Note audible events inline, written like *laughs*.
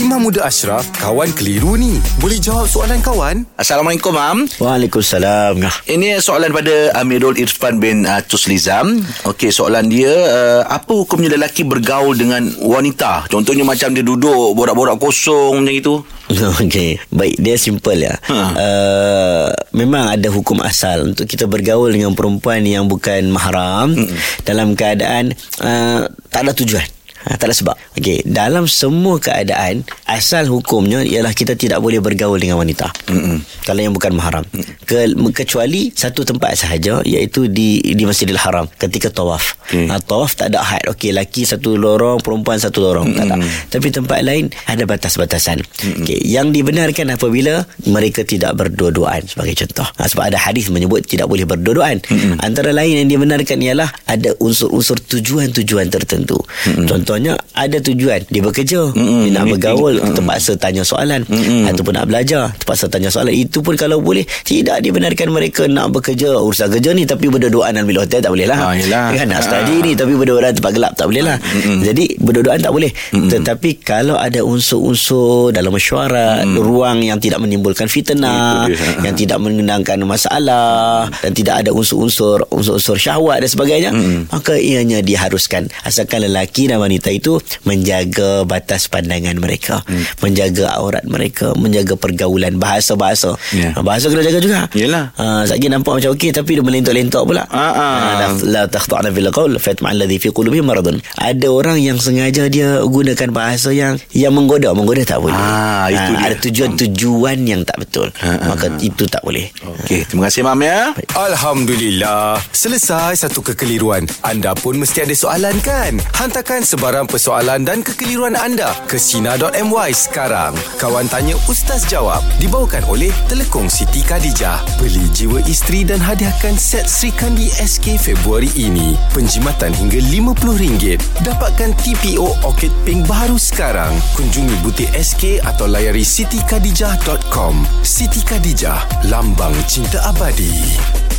Imam Muda Ashraf, kawan keliru ni. Boleh jawab soalan kawan? Assalamualaikum, Mam. Waalaikumsalam. Ini soalan pada Amirul Irfan bin uh, Tuslizam. Okey, soalan dia, uh, apa hukumnya lelaki bergaul dengan wanita? Contohnya macam dia duduk borak-borak kosong macam itu. *laughs* Okey, baik dia simple ya. Ha. Uh, memang ada hukum asal untuk kita bergaul dengan perempuan yang bukan mahram Mm-mm. dalam keadaan uh, tak ada tujuan. Ha, tak ada sebab. Okey, dalam semua keadaan asal hukumnya ialah kita tidak boleh bergaul dengan wanita. Mm-mm. Kalau yang bukan mahram. Ke, kecuali satu tempat sahaja iaitu di di Masjidil Haram ketika tawaf. Okey. Ha, tawaf tak ada had. Okey, laki satu lorong, perempuan satu lorong. Tak ada. Tapi tempat lain ada batas-batasan. Okey, yang dibenarkan apabila mereka tidak berdua-duaan sebagai contoh. Ha, sebab ada hadis menyebut tidak boleh berdua-duaan. Antara lain yang dibenarkan ialah ada unsur-unsur tujuan-tujuan tertentu. Contohnya ada tujuan dia bekerja, Mm-mm. dia nak bergaul, terpaksa tanya soalan Mm-mm. ataupun nak belajar, terpaksa tanya soalan. Itu pun kalau boleh tidak dibenarkan mereka nak bekerja urusan kerja ni tapi berdua-duaan dalam bilik hotel tak boleh lah. Ah. Kan nak Ah. study ni tapi berdua-duaan tempat gelap tak boleh lah. Mm-mm. Jadi berdua-duaan tak boleh. Tetapi kalau ada unsur-unsur dalam mesyuarat, ruang yang tidak menimbulkan fitnah. Ah. yang tidak mengenangkan masalah dan tidak ada unsur-unsur unsur-unsur syahwat dan sebagainya, maka ianya diharuskan asalkan lelaki dan wanita itu menjaga batas pandangan mereka, menjaga aurat mereka, menjaga pergaulan bahasa-bahasa. Ya. Bahasa kena jaga juga. Yelah. Ha, Satgi nampak macam okey tapi dia melentok-lentok pula. Ah, ah. Ha, la, takhta'na fil qaul fatma alladhi fi qulubihim maradun. Ada orang yang sengaja dia gunakan bahasa yang yang menggoda, menggoda tak boleh. Ah, itu dia. ada tujuan-tujuan yang tak betul. Ah, ah, Maka itu tak boleh. Okey, terima kasih, Mam, ya. Alhamdulillah. Selesai satu kekeliruan. Anda pun mesti ada soalan kan? Hantarkan sebarang persoalan dan kekeliruan anda ke Sina.my sekarang. Kawan Tanya Ustaz Jawab dibawakan oleh Telekong Siti Khadijah. Beli jiwa isteri dan hadiahkan set Sri Kandi SK Februari ini. Penjimatan hingga RM50. Dapatkan TPO Orchid Pink baru sekarang. Kunjungi butik SK atau layari sitikadijah.com. Siti Khadijah, lambang cinta abadi.